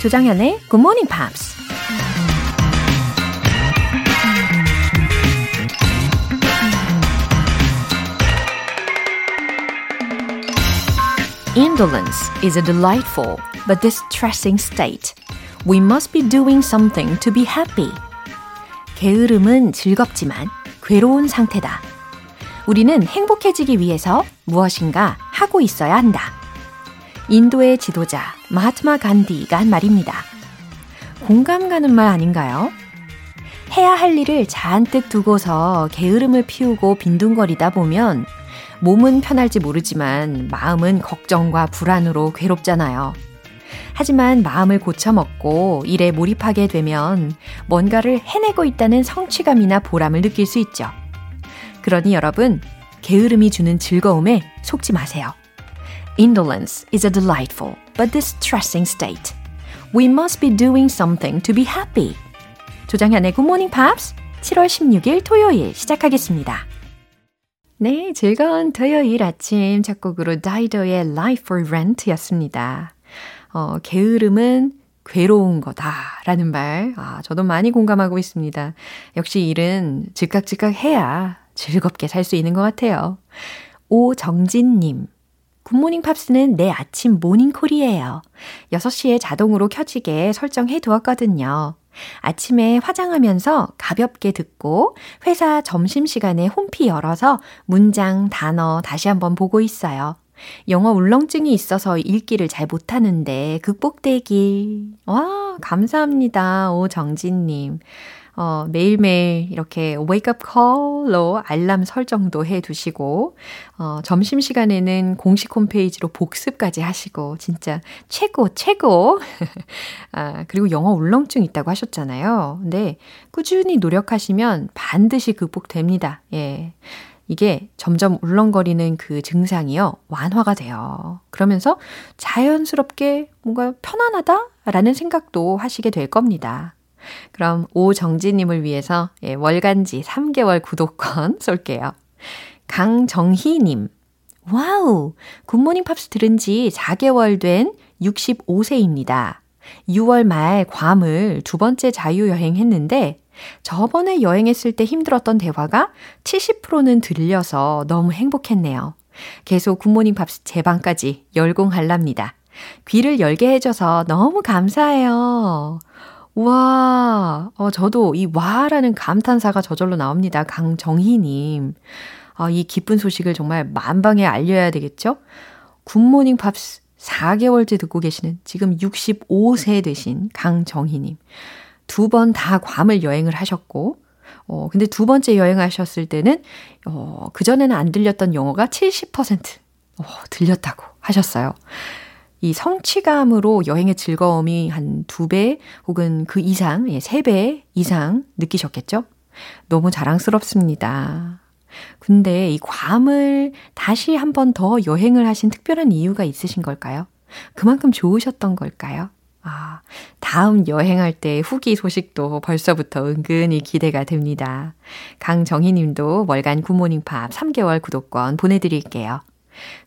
조장현의 Good Morning Pops. Indolence is a delightful but distressing state. We must be doing something to be happy. 게으름은 즐겁지만 괴로운 상태다. 우리는 행복해지기 위해서 무엇인가 하고 있어야 한다. 인도의 지도자 마하트마 간디가 한 말입니다. 공감 가는 말 아닌가요? 해야 할 일을 잔뜩 두고서 게으름을 피우고 빈둥거리다 보면 몸은 편할지 모르지만 마음은 걱정과 불안으로 괴롭잖아요. 하지만 마음을 고쳐먹고 일에 몰입하게 되면 뭔가를 해내고 있다는 성취감이나 보람을 느낄 수 있죠. 그러니 여러분, 게으름이 주는 즐거움에 속지 마세요. Indolence is a delightful but distressing state. We must be doing something to be happy. 조장현의 Good Morning Pops 7월 16일 토요일 시작하겠습니다. 네, 즐거운 토요일 아침 첫 곡으로 다이더의 Life for Rent 였습니다. 어, 게으름은 괴로운 거다라는 말, 아, 저도 많이 공감하고 있습니다. 역시 일은 즉각 즉각 해야 즐겁게 살 수 있는 것 같아요. 오정진님. 굿모닝 팝스는 내 아침 모닝콜이에요. 6시에 자동으로 켜지게 설정해 두었거든요. 아침에 화장하면서 가볍게 듣고 회사 점심시간에 홈피 열어서 문장, 단어 다시 한번 보고 있어요. 영어 울렁증이 있어서 읽기를 잘 못하는데 극복되길. 와, 감사합니다. 오정진님. 어, 매일매일 이렇게 wake up call로 알람 설정도 해 두시고, 어, 점심시간에는 공식 홈페이지로 복습까지 하시고, 진짜 최고, 최고! 아, 그리고 영어 울렁증 있다고 하셨잖아요. 근데 꾸준히 노력하시면 반드시 극복됩니다. 예. 이게 점점 울렁거리는 그 증상이요, 완화가 돼요. 그러면서 자연스럽게 뭔가 편안하다라는 생각도 하시게 될 겁니다. 그럼 오정지님을 위해서 예, 월간지 3개월 구독권 쏠게요. 강정희님, 와우! 굿모닝 팝스 들은 지 4개월 된 65세입니다. 6월 말 괌을 두 번째 자유여행 했는데 저번에 여행했을 때 힘들었던 대화가 70%는 들려서 너무 행복했네요. 계속 굿모닝 팝스 제 방까지 열공할랍니다. 귀를 열게 해줘서 너무 감사해요. 와, 어, 저도 이 와라는 감탄사가 저절로 나옵니다. 강정희님. 아, 이 기쁜 소식을 정말 만방에 알려야 되겠죠? 굿모닝 팝스 4개월째 듣고 계시는 지금 65세 되신 강정희님. 두 번 다 괌을 여행을 하셨고, 어, 근데 두 번째 여행하셨을 때는, 어, 그전에는 안 들렸던 영어가 70% 어, 들렸다고 하셨어요. 이 성취감으로 여행의 즐거움이 한 두 배 혹은 그 이상, 예, 세 배 이상 느끼셨겠죠? 너무 자랑스럽습니다. 근데 이 괌을 다시 한 번 더 여행을 하신 특별한 이유가 있으신 걸까요? 그만큼 좋으셨던 걸까요? 아, 다음 여행할 때 후기 소식도 벌써부터 은근히 기대가 됩니다. 강정희 님도 월간 굿모닝 팝 3개월 구독권 보내드릴게요.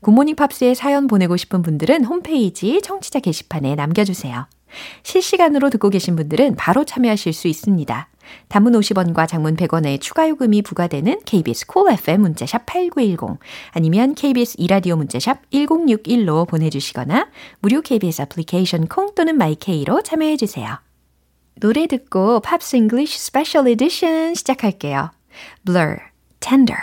굿모닝 팝스에 사연 보내고 싶은 분들은 홈페이지 청취자 게시판에 남겨주세요. 실시간으로 듣고 계신 분들은 바로 참여하실 수 있습니다. 단문 50원과 장문 100원의 추가 요금이 부과되는 KBS 콜 cool FM 문자샵 8910 아니면 KBS 이라디오 문자샵 1061로 보내주시거나 무료 KBS 애플리케이션 콩 또는 마이케이로 참여해 주세요. 노래 듣고 팝스 잉글리쉬 스페셜 에디션 시작할게요. Blur, Tender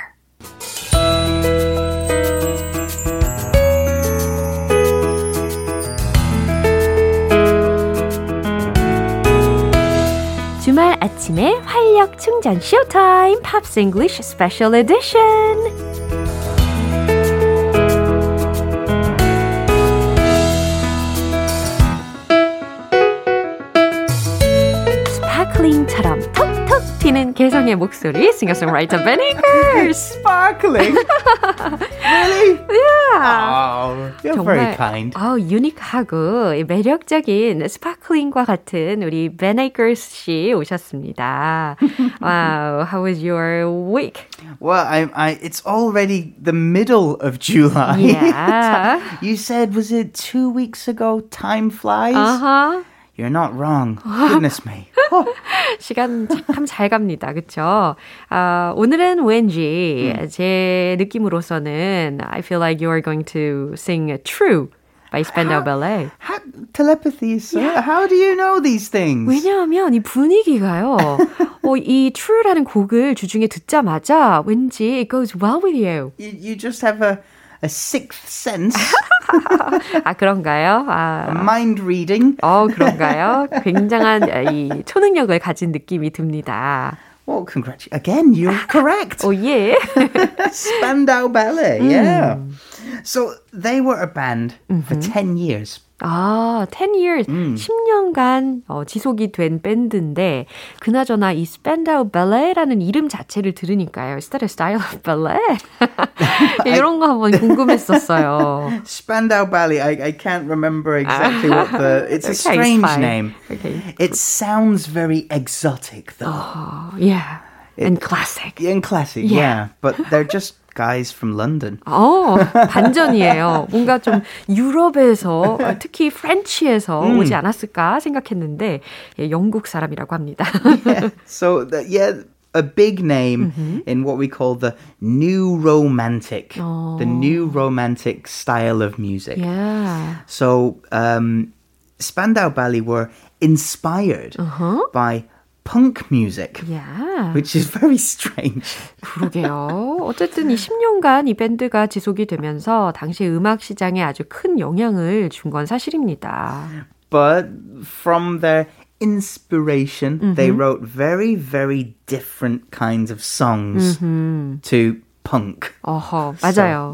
주말 아침에 활력 충전 쇼타임 팝스 잉글리쉬 스페셜 에디션 톡톡 튀는 개성의 목소리 싱어송라이터 베니커스 Sparkling? really? Yeah. Oh, you're very kind. 아, 유니크하고 매력적인 스파클링과 같은 우리 Ben Akers 씨 오셨습니다. wow, how was your week? Well, I, I, it's already the middle of July. Yeah. you said, was it two weeks ago? Time flies. Uh-huh. You're not wrong. Goodness me. Oh, 시간 참 잘 갑니다. 그쵸? 아, 오늘은 왠지 제 느낌으로서는 I feel like you are going to sing True by Spandau Ballet. how, telepathy, sir. How do you know these things? 왜냐하면 이 분위기가요. 어, 이 True라는 곡을 주중에 듣자마자 왠지 it goes well with you. You, you just have a, a sixth sense, 아, 그런가요? 아, mind reading. 어, 그런가요? 굉장한 이 초능력을 가진 느낌이 듭니다. Well, congratulations. Again, you're correct. 오, 예. Spandau Ballet, yeah. So they were a band for 10 years. 아, 10 years, 10년간 어, 지속이 된 밴드인데, 그나저나 이 Spandau Ballet라는 이름 자체를 들으니까요. Is that a style of ballet? 이런 거 한번 궁금했었어요. Spandau Ballet, I, I can't remember exactly what the. It's a Okay, strange fine. name. Okay. It sounds very exotic, though. 어, yeah. And classic. In classic, Yeah. yeah. But they're just guys from London. 어, 반전이에요. 뭔가 좀 유럽에서, 어, 특히 프렌치에서 오지 않았을까 생각했는데, 예, 영국 사람이라고 합니다. yeah. So, the, yeah, a big name in what we call the new romantic, the new romantic style of music. yeah. So, um, Spandau Ballet were inspired Uh-huh. by punk music, Yeah. which is very strange. 그러게요. 어쨌든 이 10년간 이 밴드가 지속이 되면서 당시 음악 시장에 아주 큰 영향을 준 건 사실입니다. But from their inspiration, they wrote very, very different kinds of songs to punk. 어허, 맞아요.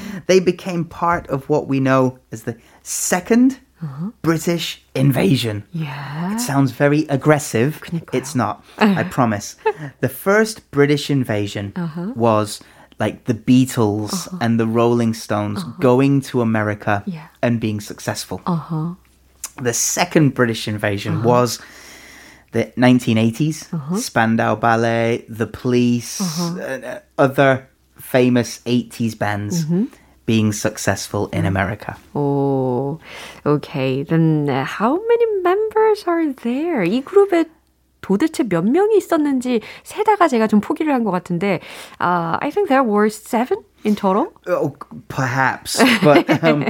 They became part of what we know as the second uh-huh. British invasion. Yeah. It sounds very aggressive. It's not. I promise. The first British invasion uh-huh. was like the Beatles uh-huh. and the Rolling Stones going to America yeah. and being successful. The second British invasion was the 1980s Spandau Ballet, The Police, uh, uh, other famous 80s bands. Being successful in America. 오, okay. Then uh, how many members are there? 이 그룹에 도대체 몇 명이 있었는지 세다가 제가 좀 포기를 한 것 같은데, uh, I think there were seven in total. Oh, perhaps, but um,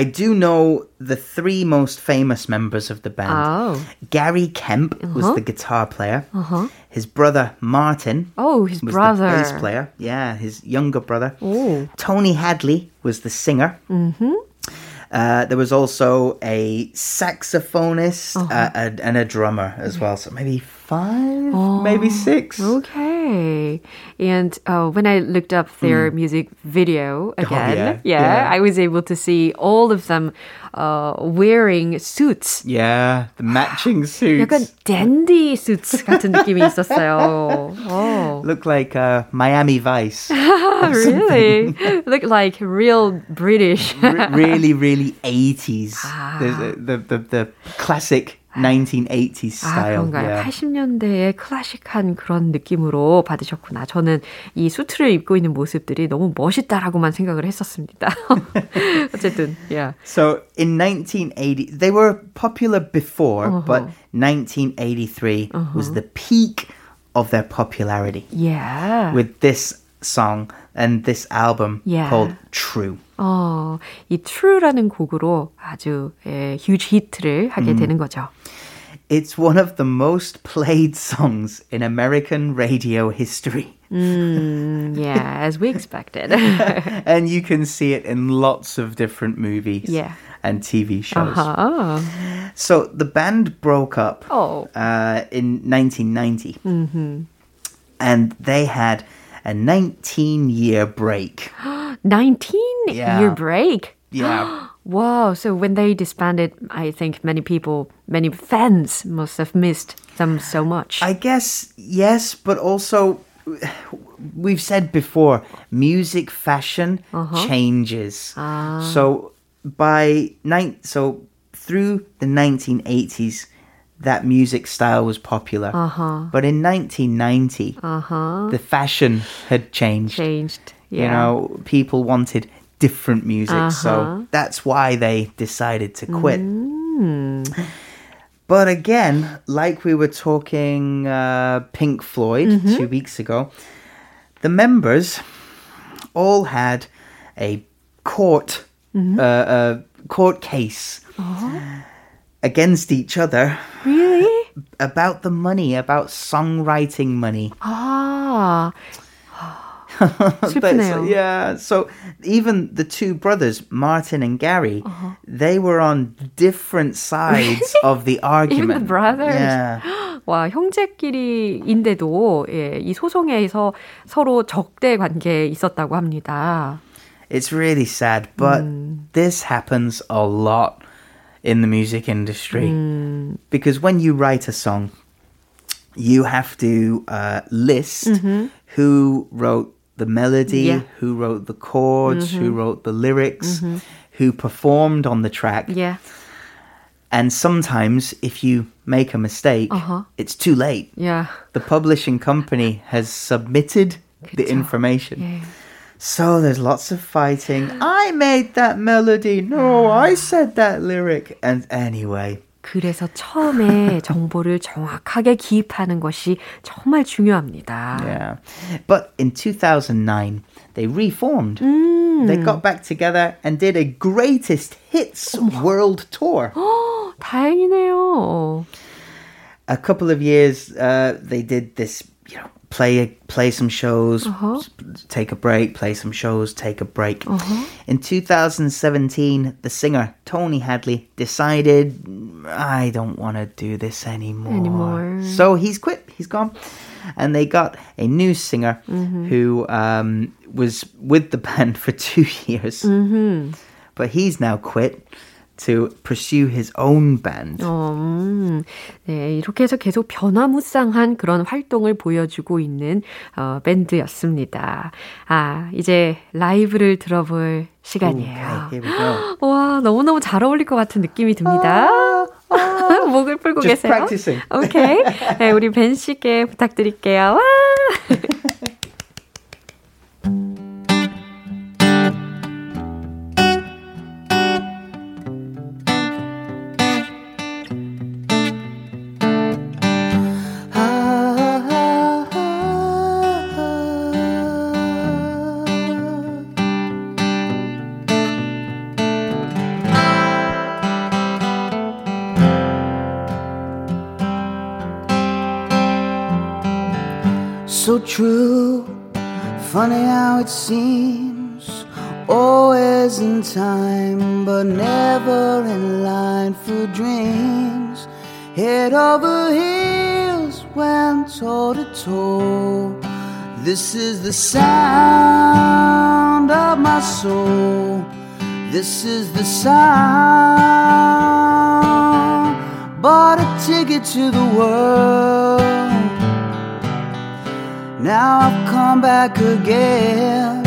I do know the three most famous members of the band. Oh. Gary Kemp was the guitar player. Uh-huh. His brother Martin Oh, his was brother. the bass player. Yeah, his younger brother. Oh. Tony Hadley was the singer. Mm-hmm. Uh, there was also a saxophonist Uh-huh. uh, and, a drummer as well. So maybe five, maybe six. Oh, Okay. And uh, when I looked up their music video again, yeah, yeah. I was able to see all of them uh, wearing suits. Yeah, the matching suits. 약간 댄디 suits 같은 느낌이 있었어요. Oh. Look like uh, Miami Vice. really? Look like real British. R- really, really 80s. Ah. The, the, the, the classic 1980s 아, style. 그런가요? yeah. 80년대의 클래식한 그런 느낌으로 받으셨구나. 저는 이 수트를 입고 있는 모습들이 너무 멋있다라고만 생각을 했었습니다. 어쨌든, yeah. So in 1980, they were popular before, Uh-huh. but 1983 was the peak of their popularity Yeah. with this song and this album Yeah. called True. 어, 이 True라는 곡으로 아주 예, huge 히트를 하게 되는 거죠. It's one of the most played songs in American radio history. 음, yeah, as we expected. and you can see it in lots of different movies Yeah. and TV shows. 아하. So the band broke up Oh. uh, in 1990, and they had a 19 year break. 19 Yeah. year break. Yeah. Wow. So when they disbanded, I think many people, many fans must have missed them so much. I guess yes, but also we've said before, music fashion uh-huh. changes. Ah. So by nine, so through the 1980s, that music style was popular. But in 1990, the fashion had changed. Changed. yeah. You know, people wanted different music, so that's why they decided to quit. But again, like we were talking uh, Pink Floyd mm-hmm. two weeks ago, the members all had a court mm-hmm. uh, uh, court case uh-huh against each other. Really? About the money, about songwriting money. Ah. 슬프네요. yeah, so even the two brothers, Martin and Gary, uh-huh. they were on different sides of the argument. Even the brothers. Yeah. 와, 형제끼리인데도 예, 이 소송에서 서로 적대 관계에 있었다고 합니다. It's really sad, but mm. this happens a lot in the music industry. Mm. Because when you write a song, you have to uh, list mm-hmm. who wrote the melody, yeah. who wrote the chords, mm-hmm. who wrote the lyrics, mm-hmm. who performed on the track. Yeah. And sometimes, if you make a mistake, uh-huh. it's too late. Yeah. The publishing company has submitted the information. Yeah. So there's lots of fighting. I made that melody. No, I said that lyric. And anyway. 그래서 처음에 정보를 정확하게 기입하는 것이 정말 중요합니다. Yeah. But in 2009, they reformed. 음. They got back together and did a greatest hits world tour. 다행이네요. A couple of years, uh, they did this, you know, play play some shows, uh-huh. take a break, play some shows, take a break. Uh-huh. In 2017, the singer Tony Hadley decided, I don't want to do this anymore. Anymore. So he's quit. He's gone. And they got a new singer mm-hmm. who um, was with the band for two years. Mm-hmm. But he's now quit. To pursue his own band. 어, 음, 네, 이렇게 해서 계속 변화무쌍한 그런 활동을 보여주고 있는 어, 밴드였습니다. 아, 이제 라이브를 들어볼 시간이에요. Okay, 와, 너무너무 잘 어울릴 것 같은 느낌이 듭니다. 목을 풀고 Just 계세요. practicing. 오케이. 네, 우리 벤 씨께 부탁드릴게요. 와! always in time, but never in line for dreams. Head over heels, went toe to toe. This is the sound of my soul. This is the sound. Bought a ticket to the world now I've come back again.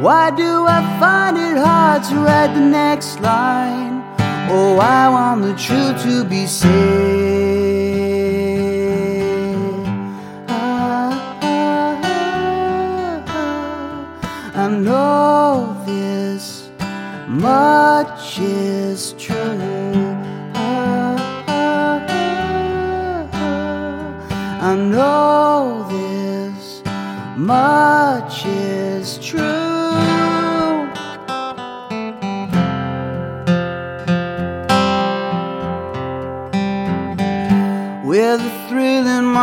Why do I find it hard to write the next line? Oh, I want the truth to be said. I know this much is true. I know this much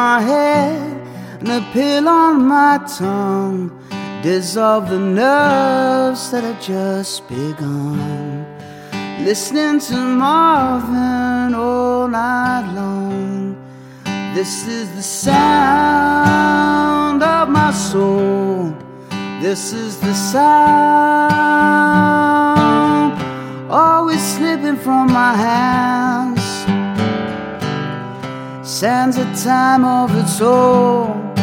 my head and a pill on my tongue, dissolve the nerves that have just begun. Listening to Marvin all night long this is the sound of my soul. This is the sound always slipping from my hands. Sands a time of its own.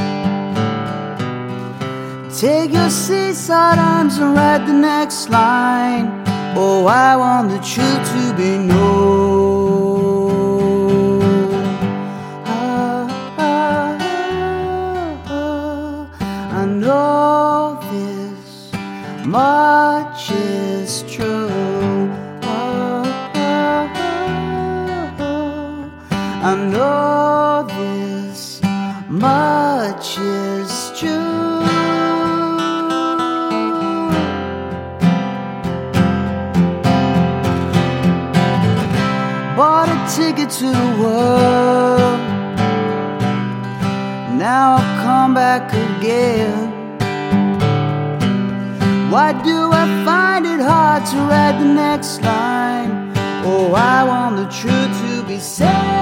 Take your seaside arms and write the next line. Oh, I want the truth to be known. Ah, ah, ah, much is true. Oh, oh, oh. To the world. Now I'll come back again. Why do I find it hard to write the next line? Oh, I want the truth to be said.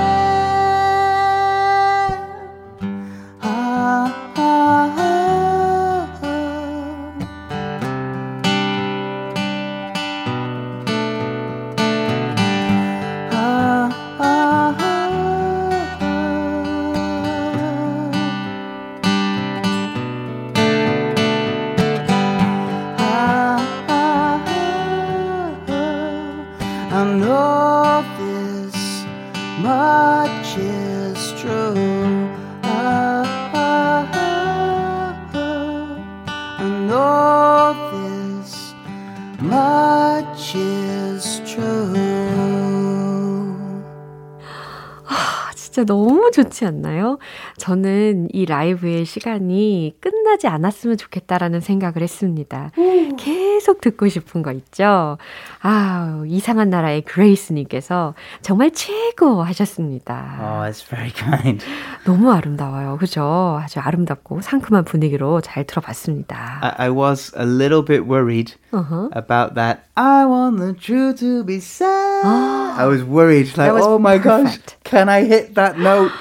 좋지 않나요? 저는 이 라이브의 시간이 끝나지 않았으면 좋겠다라는 생각을 했습니다. 오. 계속 듣고 싶은 거 있죠? 아, 이상한 나라의 그레이스님께서 정말 최고 하셨습니다. Oh, that's very kind. 너무 아름다워요. 그죠? 아주 아름답고 상큼한 분위기로 잘 들어봤습니다. I, I was a little bit worried uh-huh. about that. I want the truth to be said. Oh, I was worried, like, was oh my perfect. gosh, can I hit that note?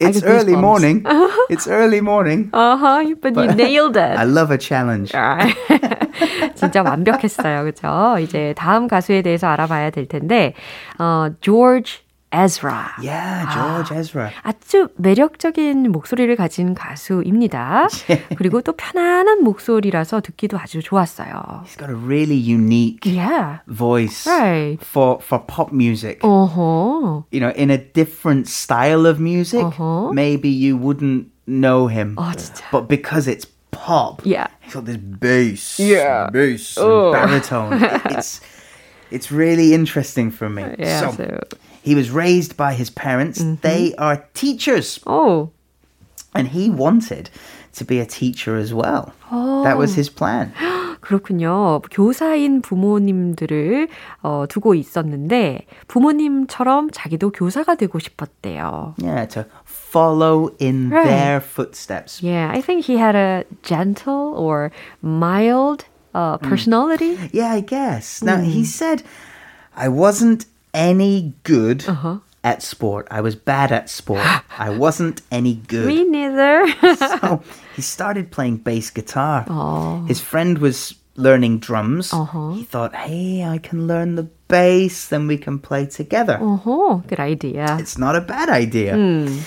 It's early morning. It's early morning. Uh-huh, but, but you nailed it. I love a challenge. 진짜 완벽했어요. 그죠? 이제 다음 가수에 대해서 알아봐야 될 텐데, 어, George Ezra. Yeah, George 아, Ezra. 아주 매력적인 목소리를 가진 가수입니다. 그리고 또 편안한 목소리라서 듣기도 아주 좋았어요. He's got a really unique yeah. voice right. for for pop music. Uh-huh. You know, in a different style of music, uh-huh. maybe you wouldn't know him. 어, 진짜. But because it's pop, yeah. he's got this bass, yeah. bass, and baritone. it's it's really interesting for me. Yeah, so, so he was raised by his parents. Mm-hmm. They are teachers. Oh. And he wanted to be a teacher as well. Oh. That was his plan. 그렇군요. 교사인 부모님들을 어, 두고 있었는데 부모님처럼 자기도 교사가 되고 싶었대요. Yeah, to follow in right. their footsteps. Yeah, I think he had a gentle or mild uh, personality. Mm. Yeah, I guess. Now, mm. he said, I wasn't any good uh-huh. at sport. I was bad at sport. I wasn't any good. Me neither. so he started playing bass guitar. His friend was learning drums. Uh-huh. He thought, hey, I can learn the bass, then we can play together. Uh-huh. Good idea. It's not a bad idea. Mm.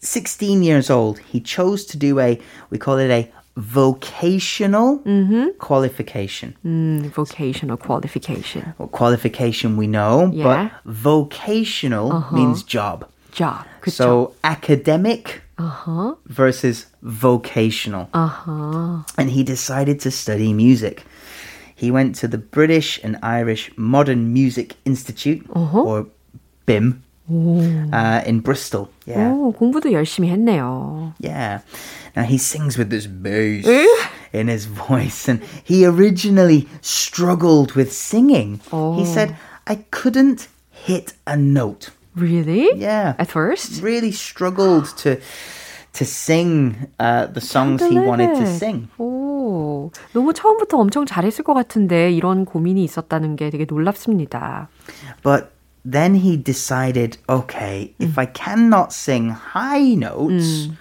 16 years old, he chose to do a, we call it a vocational mm-hmm. qualification. Mm, vocational qualification. Well, qualification we know, yeah. but vocational uh-huh. means job. Job. 그쵸? So academic uh-huh. versus vocational. Uh-huh. And he decided to study music. He went to the British and Irish Modern Music Institute, uh-huh. or BIMM, uh, in Bristol. Yeah. 오, 공부도 열심히 했네요. Yeah. Now he sings with this bass in his voice, and he originally struggled with singing. Oh. He said, I couldn't hit a note. Really? Yeah. At first? Really struggled to to sing uh, the songs he wanted to sing. 오, 너무 처음부터 엄청 잘했을 것 같은데 이런 고민이 있었다는 게 되게 놀랍습니다. But then he decided, okay, 음. if I cannot sing high notes, 음.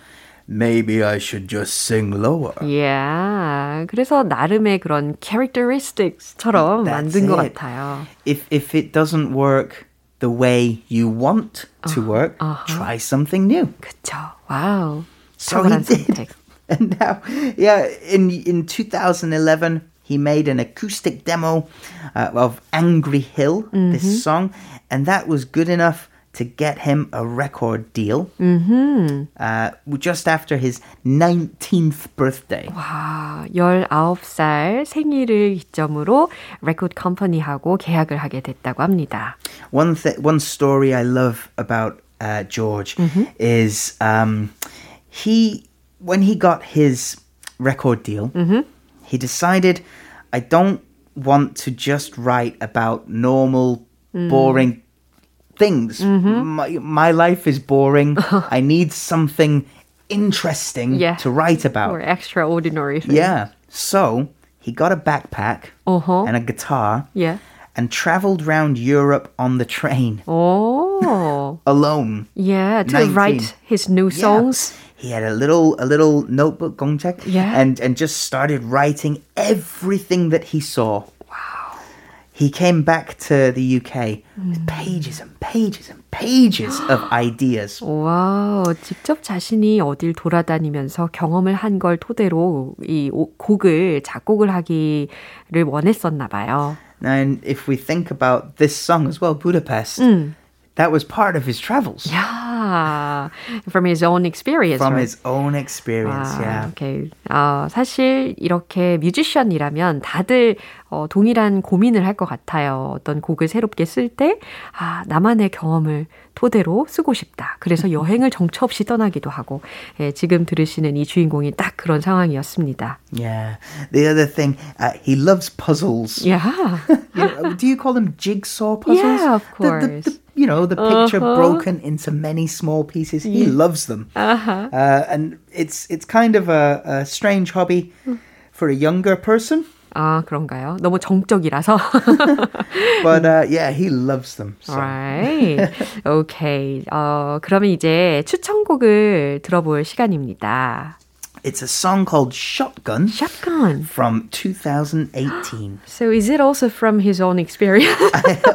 maybe I should just sing lower. Yeah. 그래서 나름의 그런 characteristics처럼 That's 만든 it. 것 같아요. If if it doesn't work the way you want to uh, work, uh-huh. try something new. 그쵸. 와우. So he did. And now, yeah, in in 2011, he made an acoustic demo uh, of Angry Hill, mm-hmm. this song, and that was good enough to get him a record deal mm-hmm. uh, just after his 19th birthday. 와, 19살 생일을 기점으로 레코드 컴퍼니하고 계약을 하게 됐다고 합니다. One th- one story I love about uh, George is um, he when he got his record deal, he decided I don't want to just write about normal, boring things. My, my life is boring. I need something interesting Yeah. to write about. Or extraordinary thing. Yeah. So he got a backpack Uh-huh. and a guitar Yeah. and traveled round Europe on the train Oh. alone. Yeah, to 19. write his new Yeah songs. He had a little a little notebook gongcheck Yeah. and and just started writing everything that he saw. Wow. He came back to the UK with Mm. pages and pages and pages of ideas. 와, 직접 자신이 어딜 돌아다니면서 경험을 한 걸 토대로 이 오- 곡을 작곡을 하기를 원했었나 봐요. And if we think about this song as well, Budapest, that was part of his travels. Yeah, from his own experience. From right? his own experience, 아, yeah. 오케이. 아, 사실 이렇게 뮤지션이라면 다들 어, 동일한 고민을 할 것 같아요. 어떤 곡을 새롭게 쓸 때, 아, 나만의 경험을 토대로 쓰고 싶다. 그래서 여행을 정처 없이 떠나기도 하고, 예, 지금 들으시는 이 주인공이 딱 그런 상황이었습니다. Yeah. The other thing, uh, he loves puzzles. 야, You know, do you call them jigsaw puzzles? Yeah, of The- the- the- course. you know, the picture Uh-huh. broken into many small pieces. He loves them. Uh-huh. Uh, and it's it's kind of a, a strange hobby for a younger person. 아, 그런가요? 너무 정적이라서. But uh, yeah, he loves them. So. Right. 오케이. 어, 그러면 이제 추천곡을 들어볼 시간입니다. It's a song called Shotgun Shotgun. from 2018. So is it also from his own experience?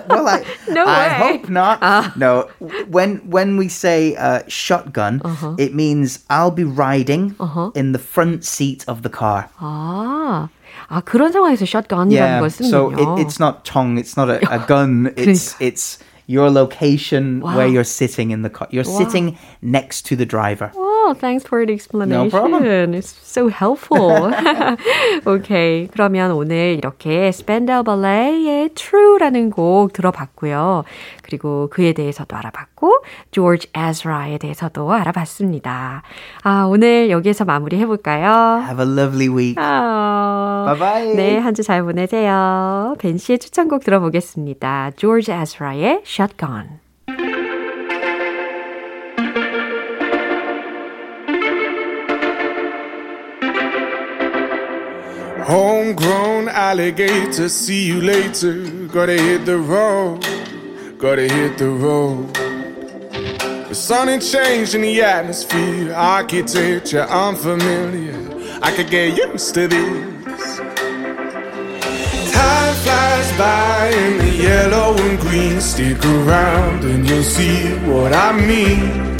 well, I, No I way. hope not. No, when when we say uh, shotgun, it means I'll be riding in the front seat of the car. 아, 아 그런 상황에서 shotgun이라는 Yeah, 걸 so 쓰는군요. it, it's not chong, it's not a, a gun. It's it's your location where Wow. you're sitting in the car. You're sitting next to the driver. Oh, thanks for the explanation. problem. It's so helpful. 오케이. 그러면 오늘 이렇게 스펜델 발레의 True라는 곡 들어봤고요. 그리고 그에 대해서도 알아봤고, 조지 에즈라에 대해서도 알아봤습니다. 아, 오늘 여기에서 마무리 해 볼까요? Have a lovely week. 아, Bye bye. 네, 한 주 잘 보내세요. 벤 씨의 추천곡 들어보겠습니다. 조지 에즈라의 Shotgun. Homegrown alligator, see you later. Gotta hit the road, gotta hit the road. The sun ain't changed in the atmosphere, architecture unfamiliar. I could get used to this. Time flies by in the yellow and green. Stick around and you'll see what I mean.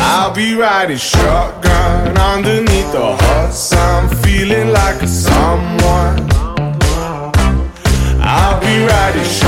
I'll be riding shotgun underneath the hot sun, feeling like a someone. I'll be riding shotgun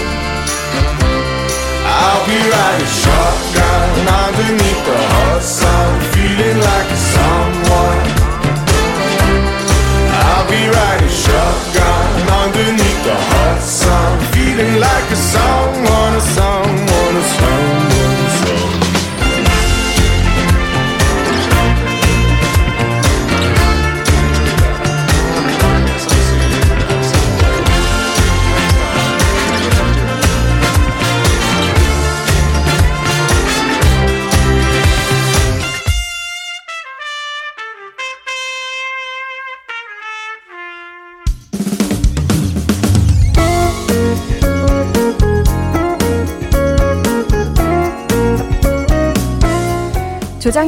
I'll be riding shotgun. Underneath the hot sun, feeling like someone. I'll be riding shotgun. Underneath the hot sun, feeling like a someone,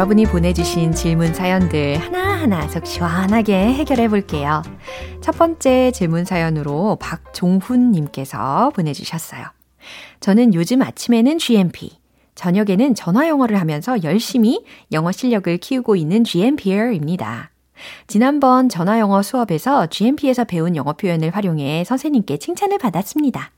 여러분이 보내주신 질문 사연들 하나하나 속 시원하게 해결해 볼게요. 첫 번째 질문 사연으로 박종훈님께서 보내주셨어요. 저는 요즘 아침에는 GMP, 저녁에는 전화 영어를 하면서 열심히 영어 실력을 키우고 있는 GMPR입니다. 지난번 전화 영어 수업에서 GMP에서 배운 영어 표현을 활용해 선생님께 칭찬을 받았습니다.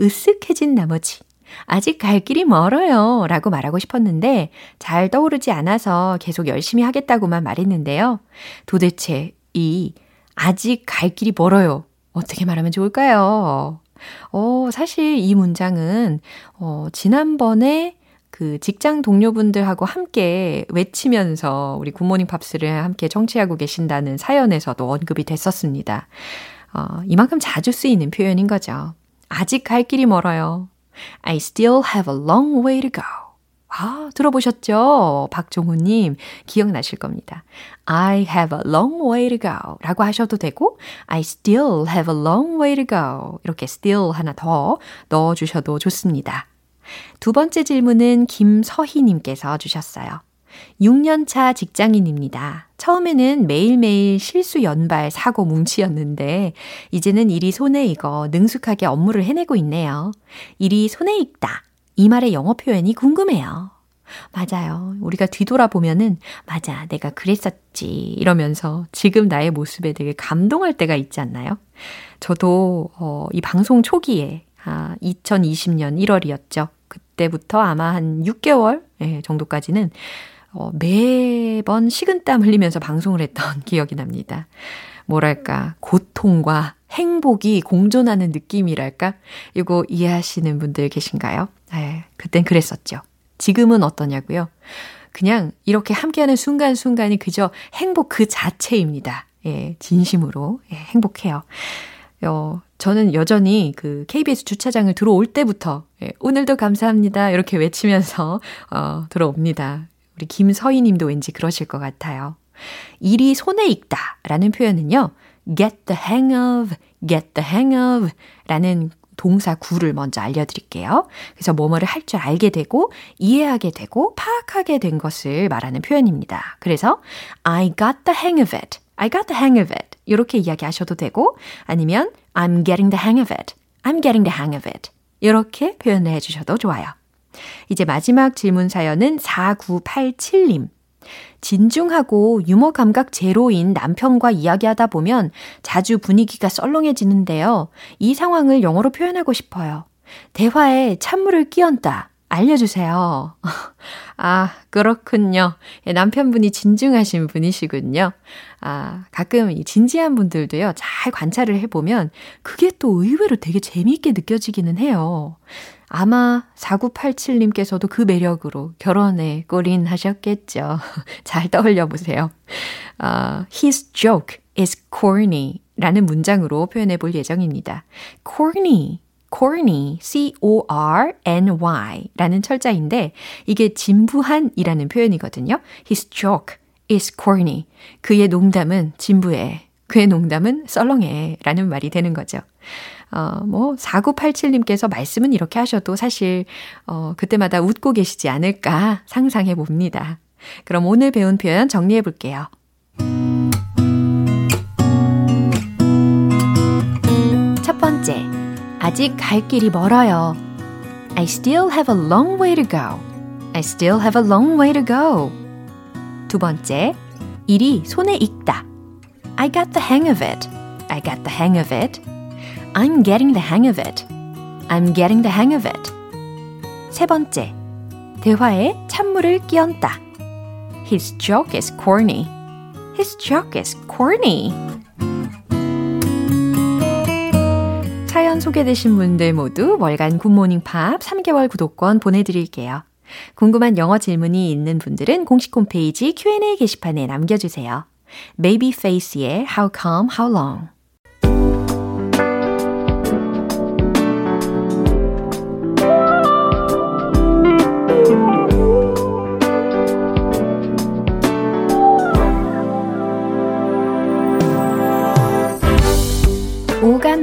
으쓱해진 나머지 아직 갈 길이 멀어요. 라고 말하고 싶었는데 잘 떠오르지 않아서 계속 열심히 하겠다고만 말했는데요. 도대체 이 아직 갈 길이 멀어요. 어떻게 말하면 좋을까요? 어, 사실 이 문장은, 어, 지난번에 그 직장 동료분들하고 함께 외치면서 우리 굿모닝 팝스를 함께 청취하고 계신다는 사연에서도 언급이 됐었습니다. 어, 이만큼 자주 쓰이는 표현인 거죠. 아직 갈 길이 멀어요. I still have a long way to go. 아, 들어보셨죠? 박종훈님, 기억나실 겁니다. I have a long way to go 라고 하셔도 되고, I still have a long way to go. 이렇게 still 하나 더 넣어주셔도 좋습니다. 두 번째 질문은 김서희님께서 주셨어요. 6년차 직장인입니다. 처음에는 매일매일 실수 연발 사고 뭉치였는데 이제는 일이 손에 익어 능숙하게 업무를 해내고 있네요. 일이 손에 익다. 이 말의 영어 표현이 궁금해요. 맞아요. 우리가 뒤돌아보면은, 맞아, 내가 그랬었지. 이러면서 지금 나의 모습에 되게 감동할 때가 있지 않나요? 저도, 어, 이 방송 초기에, 아, 2020년 1월이었죠. 그때부터 아마 한 6개월 예, 정도까지는 어, 매번 식은땀 흘리면서 방송을 했던 기억이 납니다. 뭐랄까, 고통과 행복이 공존하는 느낌이랄까? 이거 이해하시는 분들 계신가요? 네, 그땐 그랬었죠. 지금은 어떠냐고요? 그냥 이렇게 함께하는 순간순간이 그저 행복 그 자체입니다. 예, 진심으로 예, 행복해요. 어, 저는 여전히 그 KBS 주차장을 들어올 때부터 예, 오늘도 감사합니다 이렇게 외치면서 어, 들어옵니다. 우리 김서희 님도 왠지 그러실 것 같아요. 일이 손에 익다 라는 표현은요. get the hang of, get the hang of 라는 동사 구를 먼저 알려드릴게요. 그래서 뭐뭐를 할 줄 알게 되고 이해하게 되고 파악하게 된 것을 말하는 표현입니다. 그래서 I got the hang of it. I got the hang of it. 이렇게 이야기하셔도 되고 아니면 I'm getting the hang of it. I'm getting the hang of it. 이렇게 표현을 해주셔도 좋아요. 이제 마지막 질문 사연은 4987님. 진중하고 유머 감각 제로인 남편과 이야기하다 보면 자주 분위기가 썰렁해지는데요. 이 상황을 영어로 표현하고 싶어요. 대화에 찬물을 끼얹다. 알려주세요. 아, 그렇군요. 예, 남편분이 진중하신 분이시군요. 아, 가끔 이 진지한 분들도요, 잘 관찰을 해보면 그게 또 의외로 되게 재미있게 느껴지기는 해요. 아마 4987님께서도 그 매력으로 결혼에 골인하셨겠죠. 잘 떠올려 보세요. Uh, his joke is corny 라는 문장으로 표현해 볼 예정입니다. corny, corny, c-o-r-n-y 라는 철자인데 이게 진부한이라는 표현이거든요. His joke is corny. 그의 농담은 진부해. 그의 농담은 썰렁해. 라는 말이 되는 거죠. 어, 뭐, 4987님께서 말씀은 이렇게 하셔도 사실, 어, 그때마다 웃고 계시지 않을까 상상해 봅니다. 그럼 오늘 배운 표현 정리해 볼게요. 첫 번째, 아직 갈 길이 멀어요. I still have a long way to go. I still have a long way to go. 두 번째, 일이 손에 익다. I got the hang of it. I got the hang of it. I'm getting the hang of it. I'm getting the hang of it. 세 번째, 대화에 찬물을 끼얹다. His joke is corny. His joke is corny. 사연 소개되신 분들 모두 월간 굿모닝 팝 3개월 구독권 보내드릴게요. 궁금한 영어 질문이 있는 분들은 공식 홈페이지 Q&A 게시판에 남겨주세요. Babyface의 How Come, How Long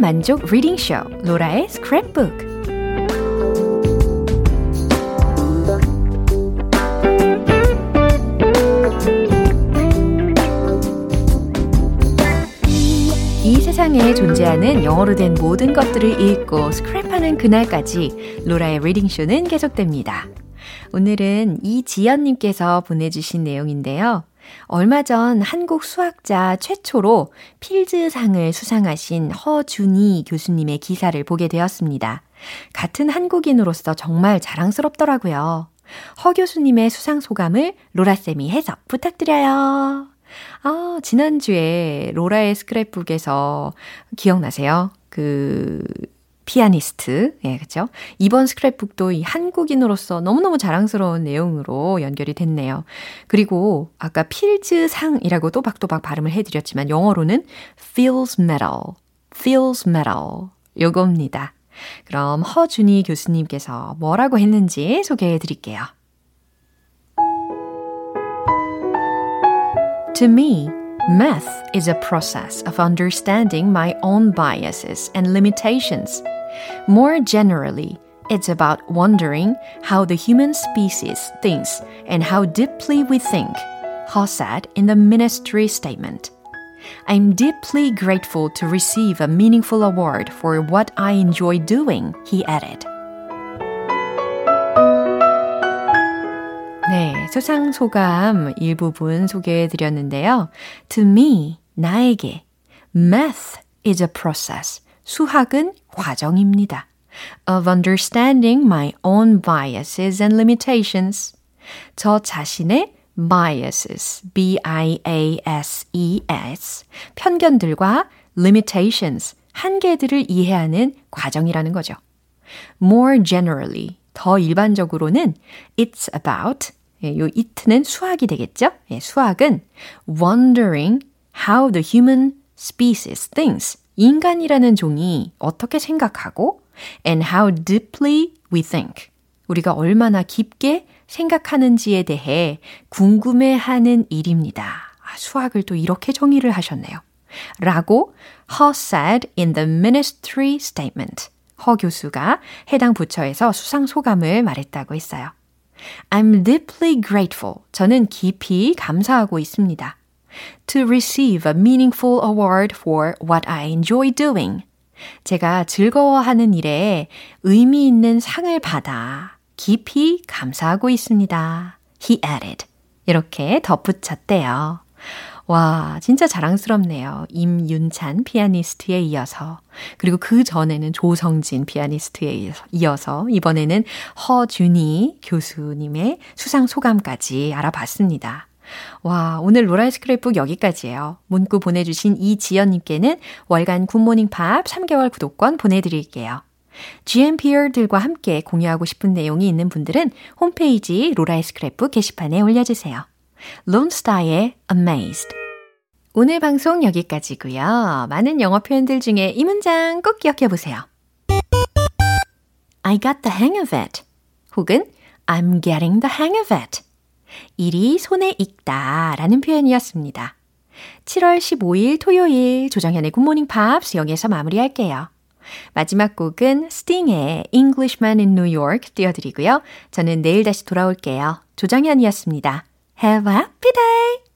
만족 리딩 쇼 로라의 스크랩북 이 세상에 존재하는 영어로 된 모든 것들을 읽고 스크랩하는 그날까지 로라의 리딩쇼는 계속됩니다. 오늘은 이지연님께서 보내주신 내용인데요. 얼마 전 한국 수학자 최초로 필즈상을 수상하신 허준희 교수님의 기사를 보게 되었습니다. 같은 한국인으로서 정말 자랑스럽더라고요. 허 교수님의 수상 소감을 로라쌤이 해석 부탁드려요. 아, 지난주에 로라의 스크랩북에서 기억나세요? 그, 피아니스트. 예, 그죠? 이번 스크랩북도 이 한국인으로서 너무너무 자랑스러운 내용으로 연결이 됐네요. 그리고 아까 필즈상이라고 또박또박 발음을 해드렸지만 영어로는 feels metal, feels metal. 요겁니다. 그럼 허준희 교수님께서 뭐라고 했는지 소개해 드릴게요. To me, math is a process of understanding my own biases and limitations. More generally, it's about wondering how the human species thinks and how deeply we think, Huh said in the ministry statement. I'm deeply grateful to receive a meaningful award for what I enjoy doing, he added. 네, 소상 소감 일부분 소개해 드렸는데요. To me, 나에게, math is a process. 수학은 과정입니다. Of understanding my own biases and limitations. 저 자신의 biases, B-I-A-S-E-S, 편견들과 limitations, 한계들을 이해하는 과정이라는 거죠. More generally, 더 일반적으로는 it's about 예, 요 it는 수학이 되겠죠? 예, 수학은 wondering how the human species thinks. 인간이라는 종이 어떻게 생각하고 and how deeply we think. 우리가 얼마나 깊게 생각하는지에 대해 궁금해하는 일입니다. 아, 수학을 또 이렇게 정의를 하셨네요. 라고 Her said in the ministry statement. 허 교수가 해당 부처에서 수상 소감을 말했다고 했어요. I'm deeply grateful. 저는 깊이 감사하고 있습니다. To receive a meaningful award for what I enjoy doing. 제가 즐거워하는 일에 의미 있는 상을 받아 깊이 감사하고 있습니다. He added. 이렇게 덧붙였대요. 와, 진짜 자랑스럽네요. 임윤찬 피아니스트에 이어서. 그리고 그 전에는 조성진 피아니스트에 이어서 이번에는 허준희 교수님의 수상 소감까지 알아봤습니다. 와, 오늘 로라의 스크랩북 여기까지예요. 문구 보내주신 이지연님께는 월간 굿모닝 팝 3개월 구독권 보내드릴게요. GMPR들과 함께 공유하고 싶은 내용이 있는 분들은 홈페이지 로라의 스크랩북 게시판에 올려주세요. 론스타의 Amazed. 오늘 방송 여기까지고요. 많은 영어 표현들 중에 이 문장 꼭 기억해 보세요. I got the hang of it. 혹은 I'm getting the hang of it. 일이 손에 익다 라는 표현이었습니다. 7월 15일 토요일 조정현의 굿모닝 팝스 여기에서 마무리할게요. 마지막 곡은 스팅의 Englishman in New York 띄워드리고요. 저는 내일 다시 돌아올게요. 조정현이었습니다. Have a happy day!